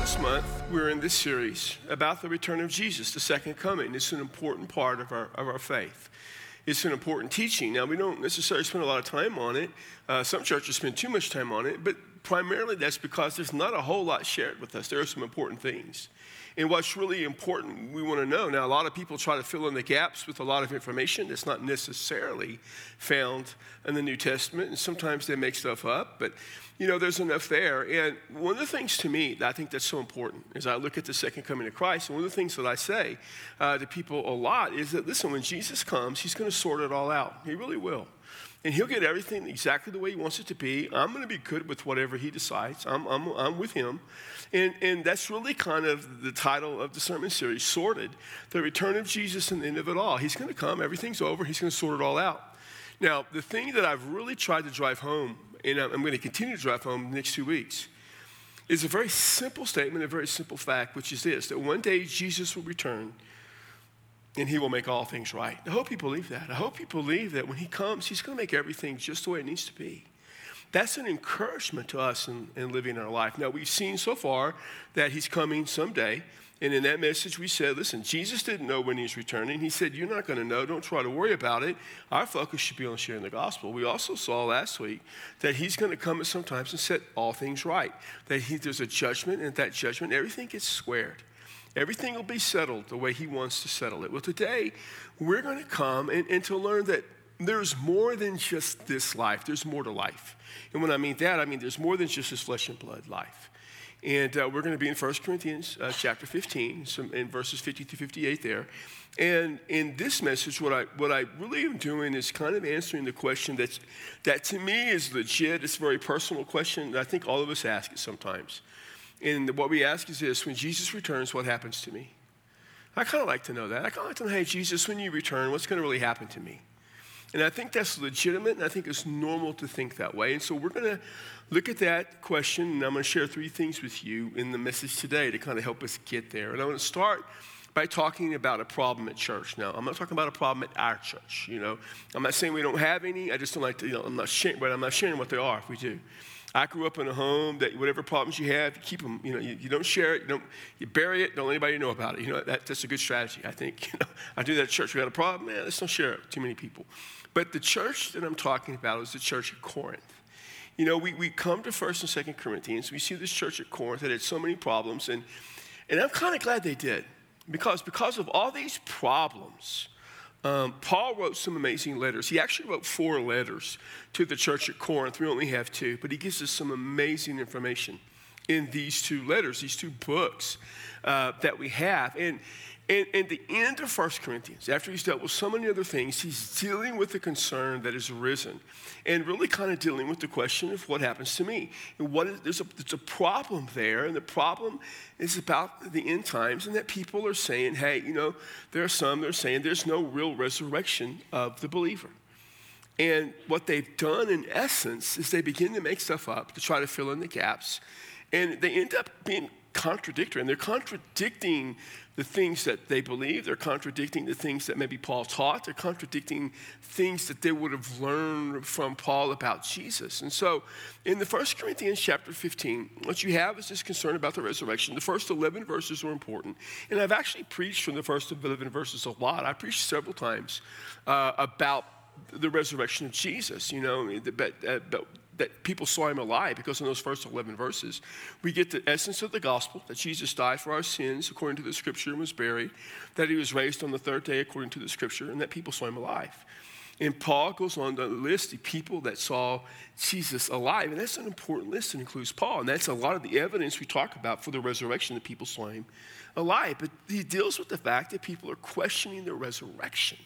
This month, we're in this series about the return of Jesus, the second coming. It's an important part of our, of our faith. It's an important teaching. Now, we don't necessarily spend a lot of time on it. Uh, some churches spend too much time on it, but primarily that's because there's not a whole lot shared with us. There are some important things. And what's really important, we want to know. Now, a lot of people try to fill in the gaps with a lot of information that's not necessarily found in the New Testament, and sometimes they make stuff up, but you know, there's enough there. And one of the things to me that I think that's so important as I look at the second coming of Christ, and one of the things that I say uh, to people a lot is that, listen, when Jesus comes, he's going to sort it all out. He really will. And he'll get everything exactly the way he wants it to be. I'm going to be good with whatever he decides. I'm, I'm, I'm with him. And, and that's really kind of the title of the sermon series, Sorted, the return of Jesus and the end of it all. He's going to come, everything's over, he's going to sort it all out. Now, the thing that I've really tried to drive home, and I'm going to continue to drive home the next two weeks, is a very simple statement, a very simple fact, which is this that one day Jesus will return and he will make all things right. I hope you believe that. I hope you believe that when he comes, he's going to make everything just the way it needs to be. That's an encouragement to us in, in living our life. Now, we've seen so far that he's coming someday. And in that message, we said, listen, Jesus didn't know when he's returning. He said, You're not going to know. Don't try to worry about it. Our focus should be on sharing the gospel. We also saw last week that he's going to come at some times and set all things right. That he, there's a judgment, and that judgment, everything gets squared. Everything will be settled the way He wants to settle it. Well, today, we're going to come and, and to learn that there's more than just this life, there's more to life. And when I mean that, I mean there's more than just this flesh and blood life. And uh, we're going to be in 1 Corinthians uh, chapter 15, some, in verses 50 to 58 there. And in this message, what I, what I really am doing is kind of answering the question that's, that to me is legit. It's a very personal question. That I think all of us ask it sometimes. And what we ask is this when Jesus returns, what happens to me? I kind of like to know that. I kind of like to know, hey, Jesus, when you return, what's going to really happen to me? And I think that's legitimate, and I think it's normal to think that way. And so we're going to look at that question, and I'm going to share three things with you in the message today to kind of help us get there. And I want to start by talking about a problem at church. Now, I'm not talking about a problem at our church. You know, I'm not saying we don't have any. I just don't like to. You know, I'm not sharing, but I'm not sharing what they are if we do. I grew up in a home that whatever problems you have, you keep them. You know, you, you don't share it. You don't. You bury it. Don't let anybody know about it. You know, that, that's a good strategy. I think. You know, I do that at church. We got a problem, man. Let's don't share it too many people. But the church that I'm talking about is the church at Corinth. You know, we, we come to First and Second Corinthians. We see this church at Corinth that had so many problems, and and I'm kind of glad they did, because because of all these problems um, Paul wrote some amazing letters. He actually wrote four letters to the church at Corinth. We only have two, but he gives us some amazing information in these two letters, these two books uh, that we have. And, and, and the end of 1 Corinthians, after he's dealt with so many other things, he's dealing with the concern that has arisen and really kind of dealing with the question of what happens to me. And what is, there's, a, there's a problem there, and the problem is about the end times, and that people are saying, hey, you know, there are some that are saying there's no real resurrection of the believer. And what they've done in essence is they begin to make stuff up to try to fill in the gaps. And they end up being contradictory, and they're contradicting the things that they believe. They're contradicting the things that maybe Paul taught. They're contradicting things that they would have learned from Paul about Jesus. And so in the First Corinthians chapter 15, what you have is this concern about the resurrection. The first 11 verses are important. And I've actually preached from the first 11 verses a lot. I preached several times uh, about the resurrection of Jesus, you know, but, uh, but that people saw him alive because in those first 11 verses, we get the essence of the gospel that Jesus died for our sins according to the scripture and was buried, that he was raised on the third day according to the scripture, and that people saw him alive. And Paul goes on to list the people that saw Jesus alive. And that's an important list that includes Paul. And that's a lot of the evidence we talk about for the resurrection that people saw him alive. But he deals with the fact that people are questioning the resurrection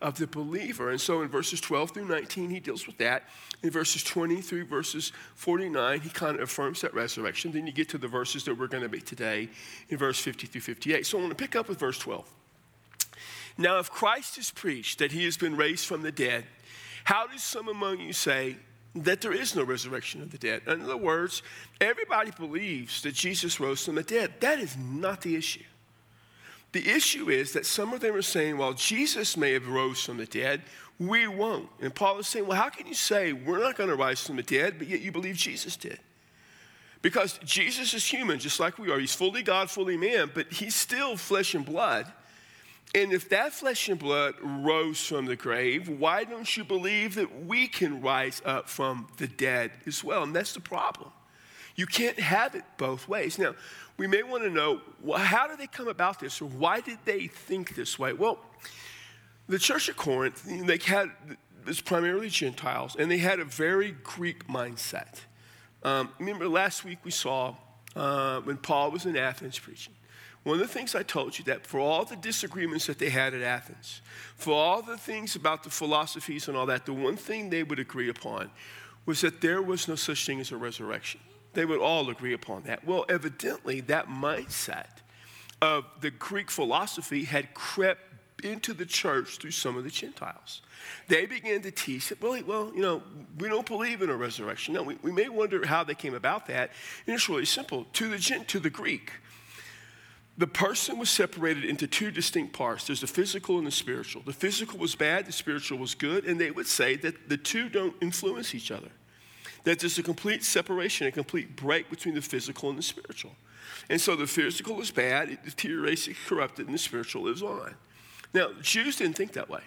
of the believer. And so in verses 12 through 19, he deals with that. In verses 20 through verses 49, he kind of affirms that resurrection. Then you get to the verses that we're going to be today in verse 50 through 58. So I want to pick up with verse 12. Now, if Christ is preached that he has been raised from the dead, how do some among you say that there is no resurrection of the dead? In other words, everybody believes that Jesus rose from the dead. That is not the issue. The issue is that some of them are saying, well, Jesus may have rose from the dead, we won't. And Paul is saying, well, how can you say we're not going to rise from the dead, but yet you believe Jesus did? Because Jesus is human, just like we are. He's fully God, fully man, but he's still flesh and blood. And if that flesh and blood rose from the grave, why don't you believe that we can rise up from the dead as well? And that's the problem. You can't have it both ways. Now, we may want to know well, how did they come about this, or why did they think this way? Well, the church of Corinth, they had it's primarily Gentiles, and they had a very Greek mindset. Um, remember last week we saw uh, when Paul was in Athens preaching. One of the things I told you that for all the disagreements that they had at Athens, for all the things about the philosophies and all that, the one thing they would agree upon was that there was no such thing as a resurrection. They would all agree upon that. Well, evidently, that mindset of the Greek philosophy had crept into the church through some of the Gentiles. They began to teach that, well, well you know, we don't believe in a resurrection. Now, we, we may wonder how they came about that. And it's really simple. To the, to the Greek, the person was separated into two distinct parts there's the physical and the spiritual. The physical was bad, the spiritual was good, and they would say that the two don't influence each other. That there's a complete separation, a complete break between the physical and the spiritual. And so the physical is bad, it deteriorates, it's corrupted, and the spiritual lives on. Now, Jews didn't think that way.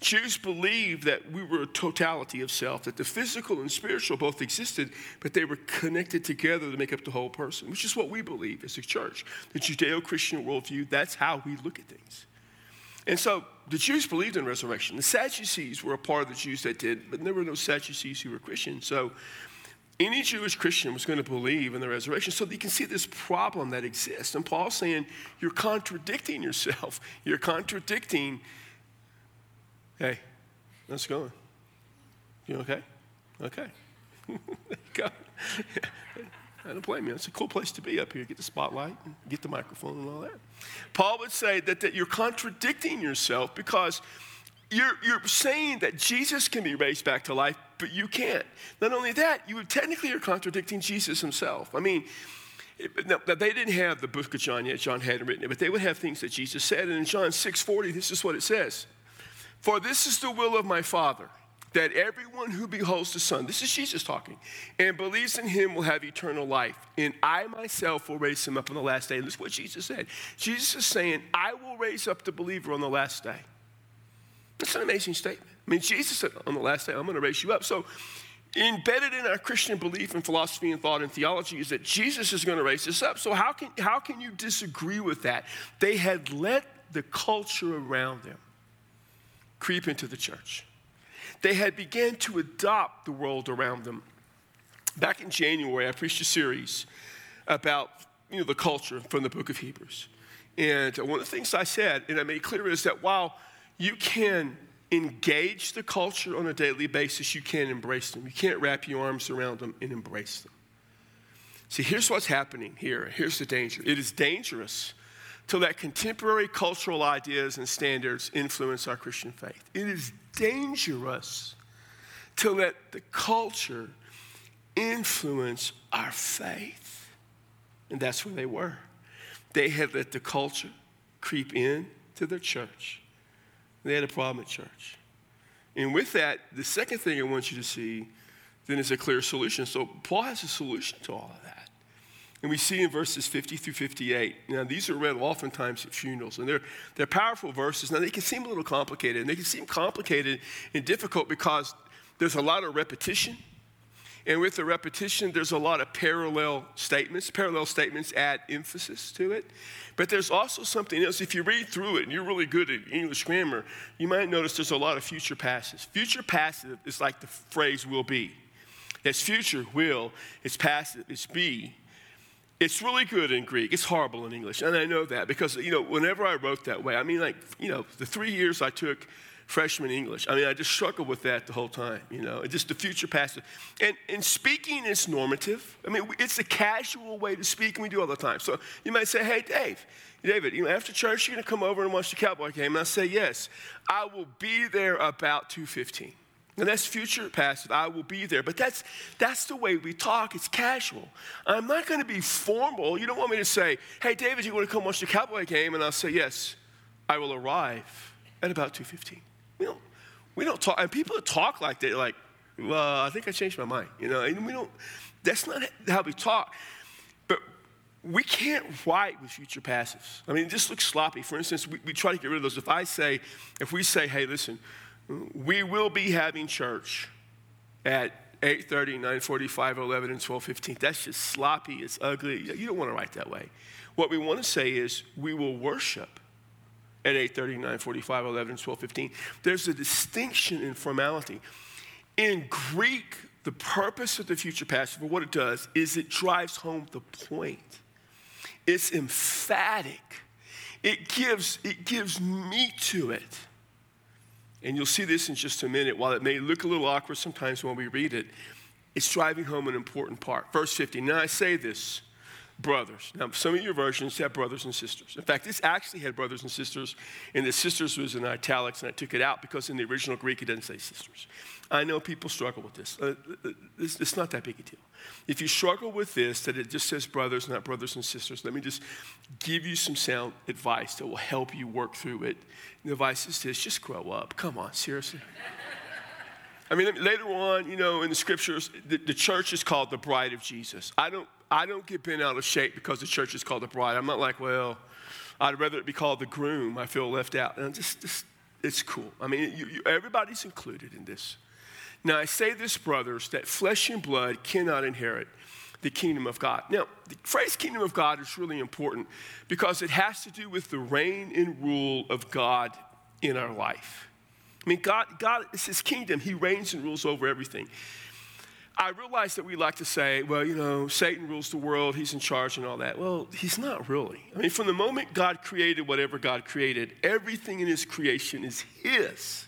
Jews believed that we were a totality of self, that the physical and spiritual both existed, but they were connected together to make up the whole person, which is what we believe as a church. The Judeo Christian worldview, that's how we look at things. And so the Jews believed in resurrection. The Sadducees were a part of the Jews that did, but there were no Sadducees who were Christians. So any Jewish Christian was going to believe in the resurrection. So you can see this problem that exists. And Paul's saying, You're contradicting yourself. You're contradicting Hey, let's go. You okay? Okay. go. I don't blame you. It's a cool place to be up here. Get the spotlight, get the microphone, and all that. Paul would say that, that you're contradicting yourself because you're, you're saying that Jesus can be raised back to life, but you can't. Not only that, you technically are contradicting Jesus himself. I mean, now, they didn't have the book of John yet. John hadn't written it, but they would have things that Jesus said. And in John 6:40, this is what it says. For this is the will of my Father, that everyone who beholds the Son, this is Jesus talking, and believes in him will have eternal life. And I myself will raise him up on the last day. And this is what Jesus said. Jesus is saying, I will raise up the believer on the last day. That's an amazing statement. I mean, Jesus said, on the last day, I'm going to raise you up. So, embedded in our Christian belief and philosophy and thought and theology is that Jesus is going to raise us up. So, how can, how can you disagree with that? They had let the culture around them creep into the church. They had began to adopt the world around them. Back in January, I preached a series about you know, the culture from the book of Hebrews. And one of the things I said, and I made clear, is that while you can engage the culture on a daily basis, you can't embrace them. You can't wrap your arms around them and embrace them. See, here's what's happening here. Here's the danger. It is dangerous to let contemporary cultural ideas and standards influence our Christian faith. It is dangerous to let the culture influence our faith. And that's where they were. They had let the culture creep in to their church. They had a problem at church. And with that, the second thing I want you to see then is a clear solution. So Paul has a solution to all of that. And we see in verses 50 through 58. Now, these are read oftentimes at funerals, and they're, they're powerful verses. Now, they can seem a little complicated, and they can seem complicated and difficult because there's a lot of repetition. And with the repetition, there's a lot of parallel statements. Parallel statements add emphasis to it. But there's also something else. If you read through it and you're really good at English grammar, you might notice there's a lot of future passive. Future passive is like the phrase will be. It's future, will, it's passive, it's be. It's really good in Greek. It's horrible in English. And I know that because, you know, whenever I wrote that way, I mean, like, you know, the three years I took freshman English, I mean, I just struggled with that the whole time, you know, just the future passive. And, and speaking is normative. I mean, it's a casual way to speak, and we do all the time. So you might say, hey, Dave, David, you know, after church, you're going to come over and watch the Cowboy game. And I say, yes, I will be there about 2.15. And that's future passive. I will be there. But that's, that's the way we talk. It's casual. I'm not going to be formal. You don't want me to say, hey, David, you want to come watch the Cowboy game? And I'll say, yes, I will arrive at about 2.15. We don't, we don't talk. And people that talk like that, like, well, I think I changed my mind. You know, and we don't, that's not how we talk. But we can't write with future passives. I mean, it just looks sloppy. For instance, we, we try to get rid of those. If I say, if we say, hey, listen, we will be having church at 8.30, 9.45, 11, and 12.15. That's just sloppy. It's ugly. You don't want to write that way. What we want to say is we will worship at 8.30, 9.45, 11, and 12.15. There's a distinction in formality. In Greek, the purpose of the future passive, or what it does, is it drives home the point. It's emphatic. It gives, it gives meat to it. And you'll see this in just a minute. While it may look a little awkward sometimes when we read it, it's driving home an important part. Verse 50. Now I say this brothers. Now, some of your versions have brothers and sisters. In fact, this actually had brothers and sisters, and the sisters was in italics, and I took it out because in the original Greek it doesn't say sisters. I know people struggle with this. Uh, uh it's, it's not that big a deal. If you struggle with this, that it just says brothers, not brothers and sisters, let me just give you some sound advice that will help you work through it. the advice is this just grow up. Come on, seriously. I mean, later on, you know, in the scriptures, the, the church is called the bride of Jesus. I don't I don't get bent out of shape because the church is called the bride. I'm not like, well, I'd rather it be called the groom. I feel left out. And just, just it's cool. I mean, you, you, everybody's included in this. Now, I say this, brothers, that flesh and blood cannot inherit the kingdom of God. Now, the phrase kingdom of God is really important because it has to do with the reign and rule of God in our life. I mean, God, God is his kingdom. He reigns and rules over everything. I realize that we like to say, well, you know, Satan rules the world, he's in charge and all that. Well, he's not really. I mean, from the moment God created whatever God created, everything in his creation is his.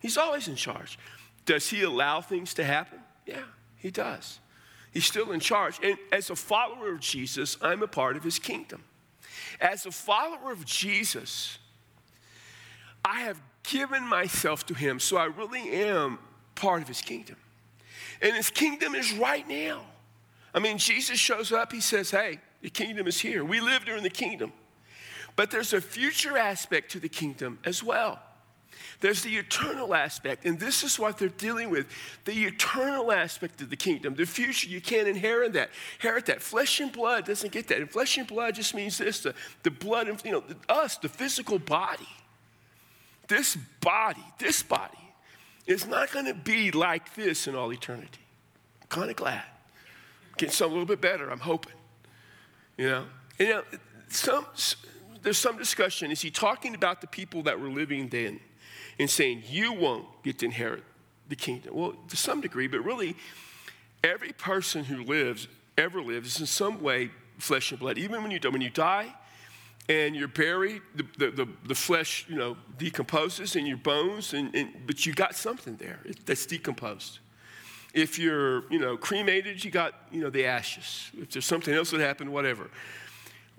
He's always in charge. Does he allow things to happen? Yeah, he does. He's still in charge. And as a follower of Jesus, I'm a part of his kingdom. As a follower of Jesus, I have given myself to him, so I really am part of his kingdom. And his kingdom is right now. I mean, Jesus shows up, he says, Hey, the kingdom is here. We live during the kingdom. But there's a future aspect to the kingdom as well. There's the eternal aspect, and this is what they're dealing with the eternal aspect of the kingdom. The future, you can't inherit that. Inherit that. Flesh and blood doesn't get that. And flesh and blood just means this the, the blood, and, you know, us, the physical body. This body, this body is not going to be like this in all eternity. I'm kind of glad. Getting something a little bit better, I'm hoping. You know? And, you know, some, there's some discussion. Is he talking about the people that were living then and saying, you won't get to inherit the kingdom? Well, to some degree, but really, every person who lives, ever lives, is in some way flesh and blood. Even when you, when you die, and you're buried, the, the, the, the, flesh, you know, decomposes in your bones, and, and, but you got something there that's decomposed. If you're, you know, cremated, you got, you know, the ashes. If there's something else that happened, whatever.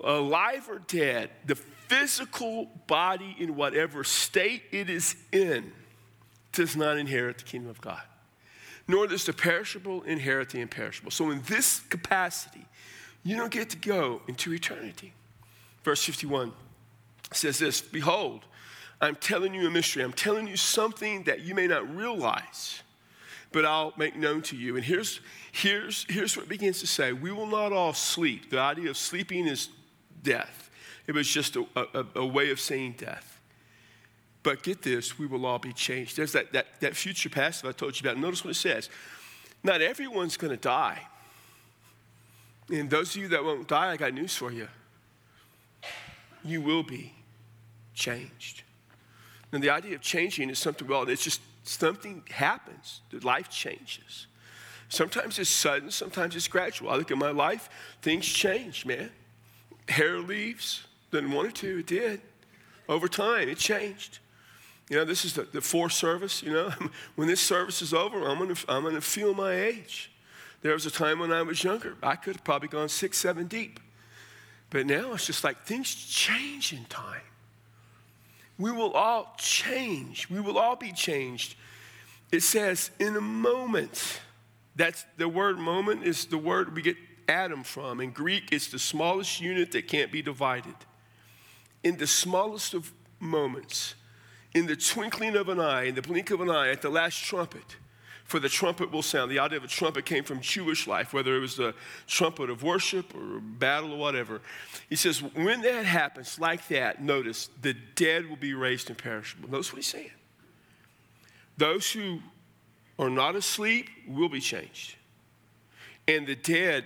Alive or dead, the physical body in whatever state it is in does not inherit the kingdom of God. Nor does the perishable inherit the imperishable. So in this capacity, you don't get to go into eternity. Verse 51 says this Behold, I'm telling you a mystery. I'm telling you something that you may not realize, but I'll make known to you. And here's, here's, here's what it begins to say We will not all sleep. The idea of sleeping is death, it was just a, a, a way of saying death. But get this, we will all be changed. There's that, that, that future passive I told you about. Notice what it says. Not everyone's going to die. And those of you that won't die, I got news for you you will be changed. And the idea of changing is something, well, it's just something happens, life changes. Sometimes it's sudden, sometimes it's gradual. I look at my life, things change, man. Hair leaves, didn't want it to, it did. Over time, it changed. You know, this is the, the fourth service, you know. when this service is over, I'm gonna, I'm gonna feel my age. There was a time when I was younger, I could have probably gone six, seven deep. But now it's just like things change in time. We will all change. We will all be changed. It says, in a moment. That's the word moment is the word we get atom from. In Greek, it's the smallest unit that can't be divided. In the smallest of moments, in the twinkling of an eye, in the blink of an eye, at the last trumpet, For the trumpet will sound. The idea of a trumpet came from Jewish life, whether it was the trumpet of worship or battle or whatever. He says, when that happens like that, notice the dead will be raised imperishable. Notice what he's saying. Those who are not asleep will be changed. And the dead,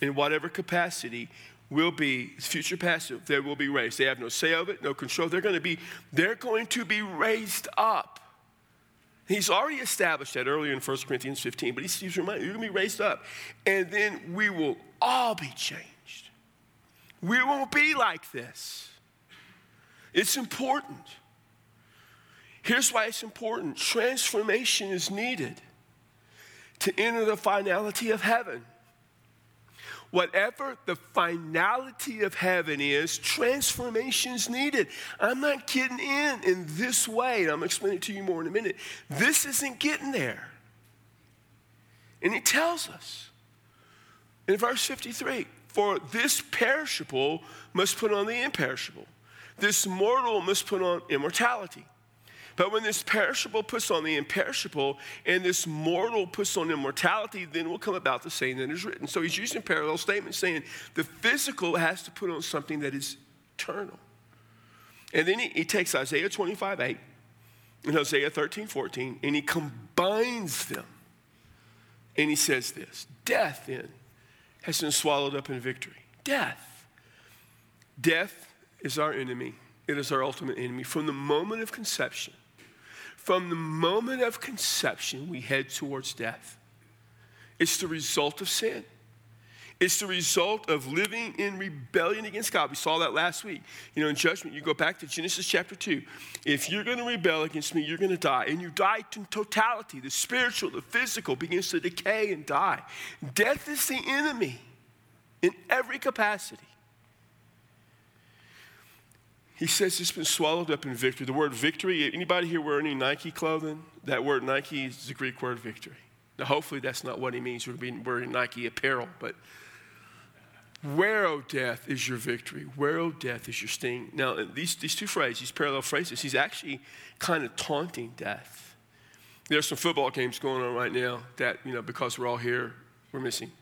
in whatever capacity, will be future passive. They will be raised. They have no say of it, no control. They're going to be, they're going to be raised up. He's already established that earlier in 1 Corinthians 15, but he's, he's reminding you're going to be raised up. And then we will all be changed. We won't be like this. It's important. Here's why it's important transformation is needed to enter the finality of heaven. Whatever the finality of heaven is, transformation is needed. I'm not getting in in this way. I'm going to explain it to you more in a minute. This isn't getting there. And he tells us in verse 53 For this perishable must put on the imperishable, this mortal must put on immortality. But when this perishable puts on the imperishable and this mortal puts on immortality, then will come about the saying that is written. So he's using parallel statements saying the physical has to put on something that is eternal. And then he, he takes Isaiah 25 8 and Hosea 13 14 and he combines them. And he says this Death then has been swallowed up in victory. Death. Death is our enemy. It is our ultimate enemy. From the moment of conception, from the moment of conception, we head towards death. It's the result of sin. It's the result of living in rebellion against God. We saw that last week. You know, in judgment, you go back to Genesis chapter 2. If you're going to rebel against me, you're going to die. And you die in totality. The spiritual, the physical begins to decay and die. Death is the enemy in every capacity. He says it's been swallowed up in victory. The word victory, anybody here wear any Nike clothing? That word Nike is the Greek word victory. Now, hopefully, that's not what he means. We're wearing Nike apparel, but where, O death, is your victory? Where, O death, is your sting? Now, these, these two phrases, these parallel phrases, he's actually kind of taunting death. There's some football games going on right now that, you know, because we're all here, we're missing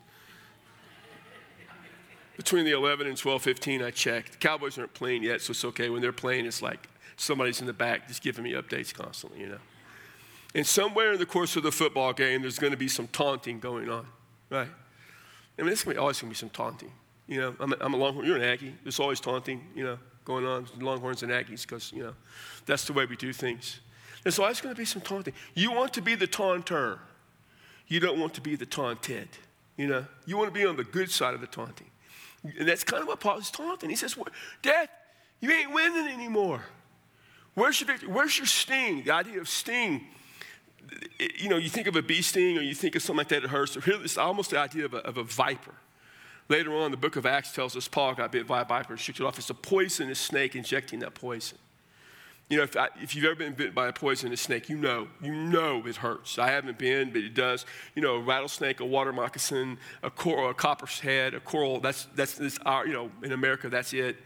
between the 11 and 12, 15, I checked. The Cowboys aren't playing yet, so it's okay. When they're playing, it's like somebody's in the back just giving me updates constantly, you know. And somewhere in the course of the football game, there's going to be some taunting going on, right? I mean, it's to be always going to be some taunting. You know, I'm a, I'm a Longhorn. You're an Aggie. There's always taunting, you know, going on. Longhorns and Aggies, because you know, that's the way we do things. There's always going to be some taunting. You want to be the taunter. You don't want to be the taunted. You know, you want to be on the good side of the taunting. And that's kind of what Paul is taunting. He says, Dad, you ain't winning anymore. Where's your victory? Where's your sting? The idea of sting. You know, you think of a bee sting or you think of something like that, it hurts. It's almost the idea of a, of a viper. Later on, the book of Acts tells us Paul got bit by a viper and shook it off. It's a poisonous snake injecting that poison. You know, if, I, if you've ever been bitten by a poisonous snake, you know, you know it hurts. I haven't been, but it does. You know, a rattlesnake, a water moccasin, a coral, a copperhead, a coral, that's, that's, our, you know, in America, that's it.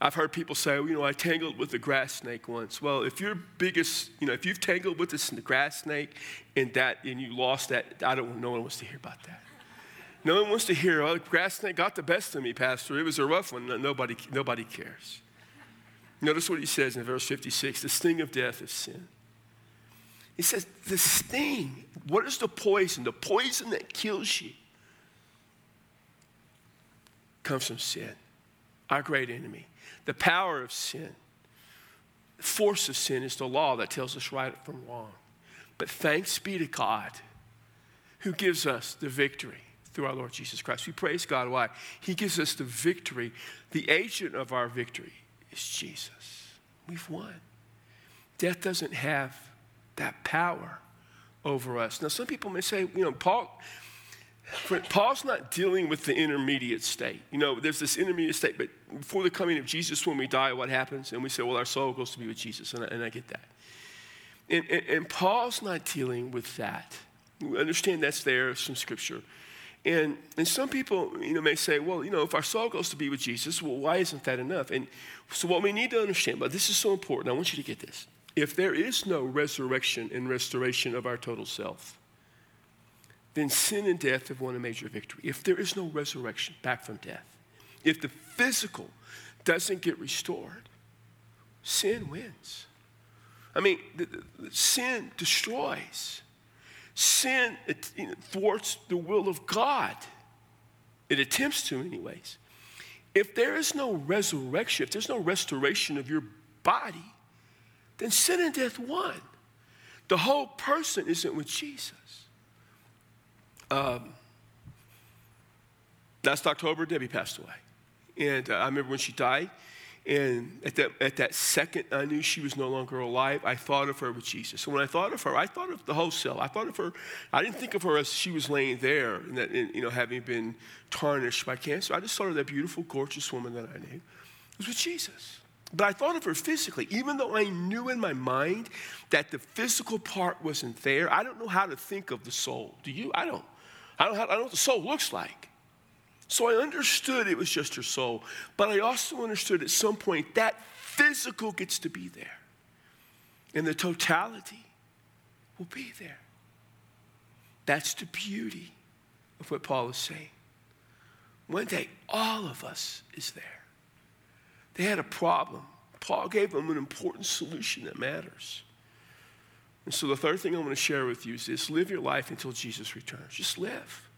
I've heard people say, well, you know, I tangled with a grass snake once. Well, if your biggest, you know, if you've tangled with a grass snake and that, and you lost that, I don't, no one wants to hear about that. No one wants to hear, oh, grass snake got the best of me, Pastor. It was a rough one. Nobody, nobody cares. Notice what he says in verse 56 the sting of death is sin. He says, the sting, what is the poison? The poison that kills you comes from sin, our great enemy. The power of sin, the force of sin is the law that tells us right from wrong. But thanks be to God who gives us the victory through our Lord Jesus Christ. We praise God. Why? He gives us the victory, the agent of our victory is Jesus. We've won. Death doesn't have that power over us. Now, some people may say, you know, Paul, Paul's not dealing with the intermediate state. You know, there's this intermediate state, but before the coming of Jesus, when we die, what happens? And we say, well, our soul goes to be with Jesus, and I, and I get that. And, and, and Paul's not dealing with that. We understand that's there, some scripture. And, and some people, you know, may say, well, you know, if our soul goes to be with Jesus, well, why isn't that enough? And so what we need to understand, but this is so important, I want you to get this. If there is no resurrection and restoration of our total self, then sin and death have won a major victory. If there is no resurrection back from death, if the physical doesn't get restored, sin wins. I mean, the, the, sin destroys. Sin it, you know, thwarts the will of God. It attempts to, anyways. If there is no resurrection, if there's no restoration of your body, then sin and death won. The whole person isn't with Jesus. Um, last October, Debbie passed away. And uh, I remember when she died, and at that, at that second, I knew she was no longer alive. I thought of her with Jesus. So when I thought of her, I thought of the whole cell. I thought of her, I didn't think of her as she was laying there, and that, and, you know, having been tarnished by cancer. I just thought of that beautiful, gorgeous woman that I knew. It was with Jesus. But I thought of her physically, even though I knew in my mind that the physical part wasn't there. I don't know how to think of the soul. Do you? I don't. I don't, have, I don't know what the soul looks like. So I understood it was just her soul, but I also understood at some point that physical gets to be there. And the totality will be there. That's the beauty of what Paul is saying. One day, all of us is there. They had a problem. Paul gave them an important solution that matters. And so the third thing I want to share with you is this live your life until Jesus returns. Just live.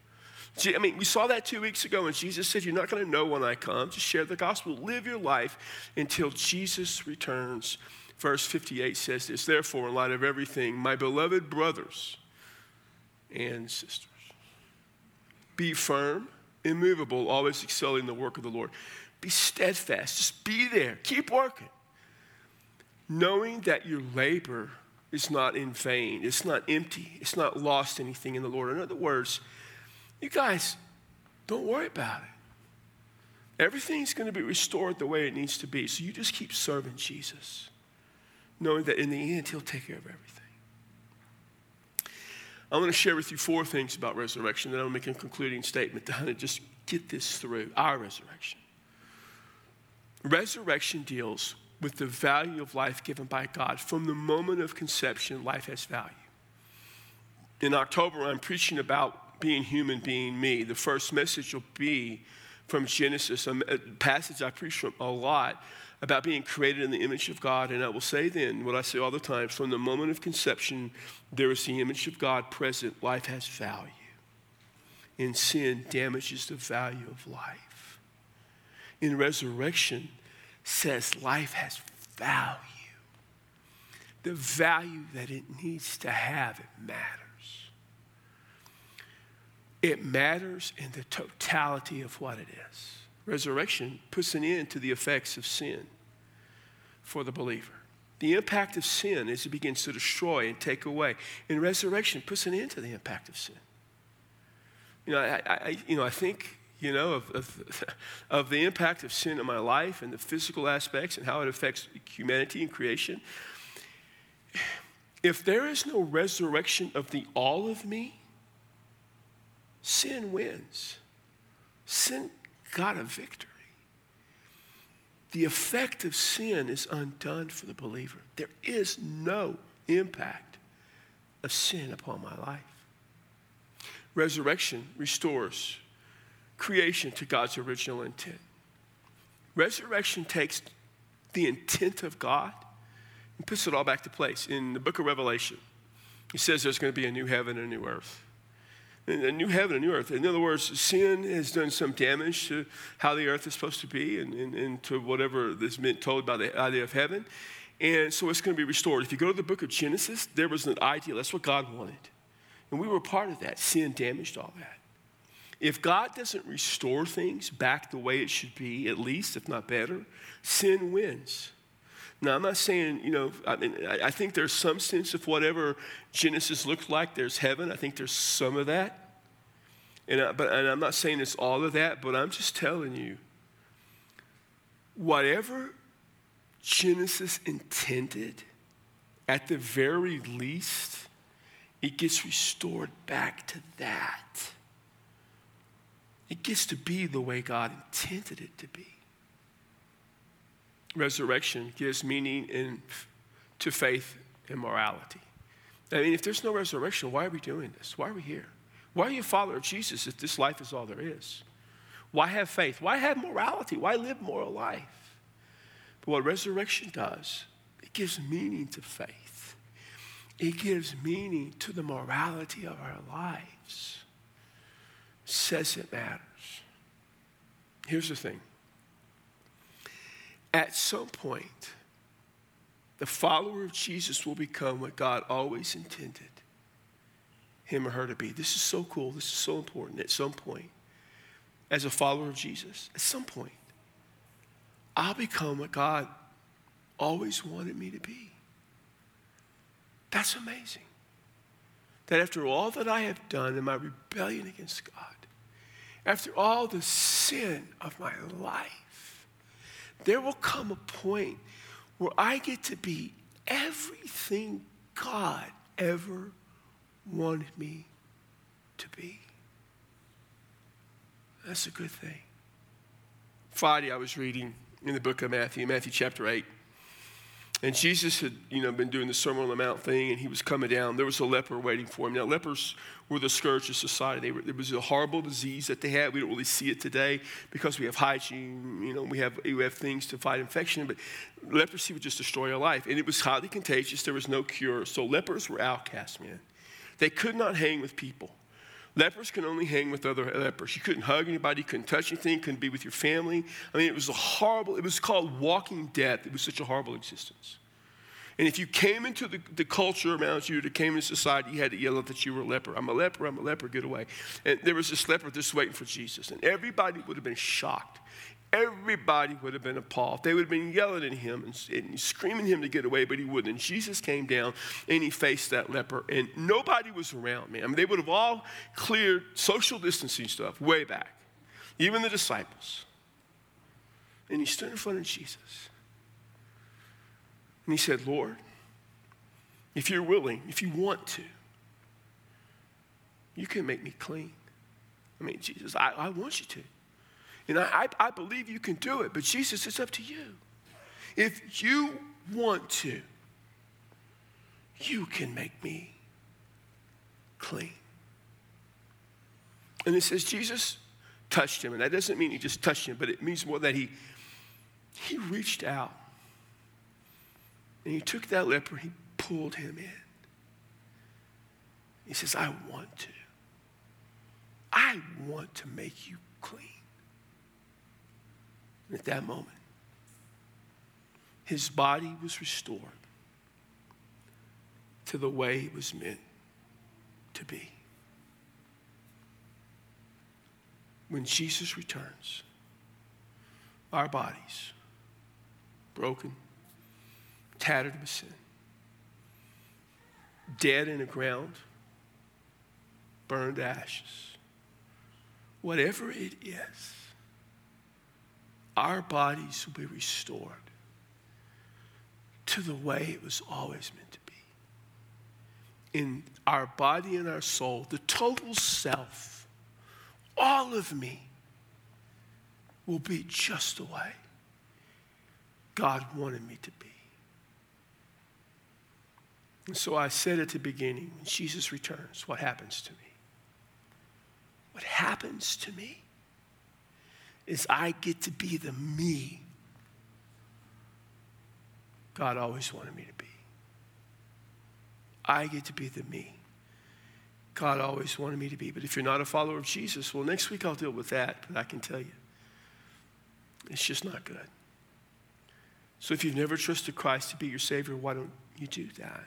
I mean, we saw that two weeks ago, and Jesus said, You're not going to know when I come. Just share the gospel. Live your life until Jesus returns. Verse 58 says this Therefore, in light of everything, my beloved brothers and sisters, be firm, immovable, always excelling in the work of the Lord. Be steadfast. Just be there. Keep working. Knowing that your labor is not in vain, it's not empty, it's not lost anything in the Lord. In other words, you guys, don't worry about it. Everything's going to be restored the way it needs to be. So you just keep serving Jesus, knowing that in the end, He'll take care of everything. I want to share with you four things about resurrection, then I'll make a concluding statement to kind of just get this through our resurrection. Resurrection deals with the value of life given by God. From the moment of conception, life has value. In October, I'm preaching about being human, being me. The first message will be from Genesis, a passage I preach from a lot about being created in the image of God. And I will say then what I say all the time from the moment of conception, there is the image of God present. Life has value. And sin damages the value of life. In resurrection, says life has value. The value that it needs to have, it matters. It matters in the totality of what it is. Resurrection puts an end to the effects of sin for the believer. The impact of sin as it begins to destroy and take away. And resurrection puts an end to the impact of sin. You know, I, I you know, I think, you know, of, of, of the impact of sin in my life and the physical aspects and how it affects humanity and creation. If there is no resurrection of the all of me, sin wins. Sin got a victory. The effect of sin is undone for the believer. There is no impact of sin upon my life. Resurrection restores creation to God's original intent. Resurrection takes the intent of God and puts it all back to place. In the book of Revelation, he says there's going to be a new heaven and a new earth a new heaven and new earth. In other words, sin has done some damage to how the earth is supposed to be and, and, and to whatever is meant told by the idea of heaven. And so it's going to be restored. If you go to the book of Genesis, there was an ideal. That's what God wanted. And we were part of that. Sin damaged all that. If God doesn't restore things back the way it should be, at least, if not better, sin wins. Now, I'm not saying, you know, I, mean, I think there's some sense of whatever Genesis looks like, there's heaven. I think there's some of that. And, I, but, and I'm not saying it's all of that, but I'm just telling you whatever Genesis intended, at the very least, it gets restored back to that. It gets to be the way God intended it to be resurrection gives meaning in, to faith and morality. I mean, if there's no resurrection, why are we doing this? Why are we here? Why are you a follower of Jesus if this life is all there is? Why have faith? Why have morality? Why live moral life? But what resurrection does, it gives meaning to faith. It gives meaning to the morality of our lives. Says it matters. Here's the thing. At some point, the follower of Jesus will become what God always intended him or her to be. This is so cool. This is so important. At some point, as a follower of Jesus, at some point, I'll become what God always wanted me to be. That's amazing. That after all that I have done in my rebellion against God, after all the sin of my life, there will come a point where I get to be everything God ever wanted me to be. That's a good thing. Friday, I was reading in the book of Matthew, Matthew chapter 8. And Jesus had, you know, been doing the Sermon on the Mount thing, and he was coming down. There was a leper waiting for him. Now, lepers were the scourge of society. Were, there was a horrible disease that they had. We don't really see it today because we have hygiene, you know, we have, we have things to fight infection, but leprosy would just destroy your life. And it was highly contagious. There was no cure. So lepers were outcast, man. They could not hang with people. Lepers can only hang with other lepers. You couldn't hug anybody, couldn't touch anything, couldn't be with your family. I mean, it was a horrible, it was called walking death. It was such a horrible existence. And if you came into the, the culture around you, that came into society, you had to yell out that you were a leper. I'm a leper, I'm a leper, get away. And there was this leper just waiting for Jesus. And everybody would have been shocked everybody would have been appalled. They would have been yelling at him and, and, screaming him to get away, but he wouldn't. And Jesus came down and he faced that leper, and nobody was around me. I mean, they would have all cleared social distancing stuff way back, even the disciples. And he stood in front of Jesus. And he said, Lord, if you're willing, if you want to, you can make me clean. I mean, Jesus, I, I want you to. And I, I, I believe you can do it, but Jesus, it's up to you. If you want to, you can make me clean. And it says Jesus touched him. And that doesn't mean he just touched him, but it means more that he, he reached out and he took that leper, he pulled him in. He says, I want to. I want to make you clean at that moment, his body was restored to the way it was meant to be. When Jesus returns, our bodies, broken, tattered with sin, dead in the ground, burned ashes, whatever it is, our bodies will be restored to the way it was always meant to be. In our body and our soul, the total self, all of me, will be just the way God wanted me to be. And so I said at the beginning, when Jesus returns, what happens to me? What happens to me? Is I get to be the me God always wanted me to be. I get to be the me God always wanted me to be. But if you're not a follower of Jesus, well, next week I'll deal with that, but I can tell you, it's just not good. So if you've never trusted Christ to be your Savior, why don't you do that?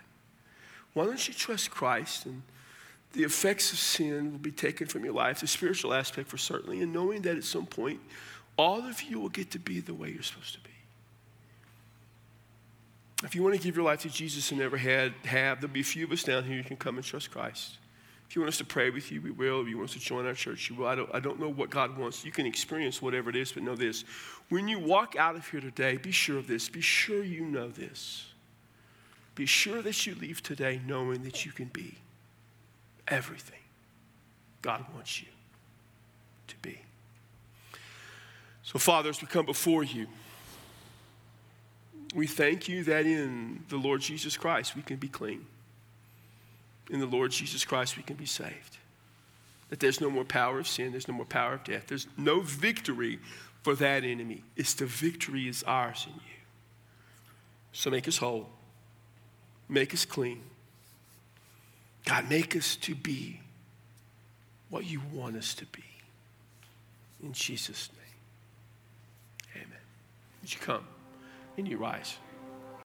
Why don't you trust Christ and the effects of sin will be taken from your life, the spiritual aspect for certainly, and knowing that at some point, all of you will get to be the way you're supposed to be. If you want to give your life to Jesus and never had, have, there'll be a few of us down here you can come and trust Christ. If you want us to pray with you, we will. If you want us to join our church, you will. I don't, I don't know what God wants. You can experience whatever it is, but know this. When you walk out of here today, be sure of this. Be sure you know this. Be sure that you leave today knowing that you can be everything God wants you to be. So, Father, as we come before you, we thank you that in the Lord Jesus Christ we can be clean. In the Lord Jesus Christ we can be saved. that there's no more power of sin, there's no more power of death, there's no victory for that enemy. It's the victory is ours in you. So make us whole, make us clean. God, make us to be what you want us to be. In Jesus' name. Amen. Would you come and you rise?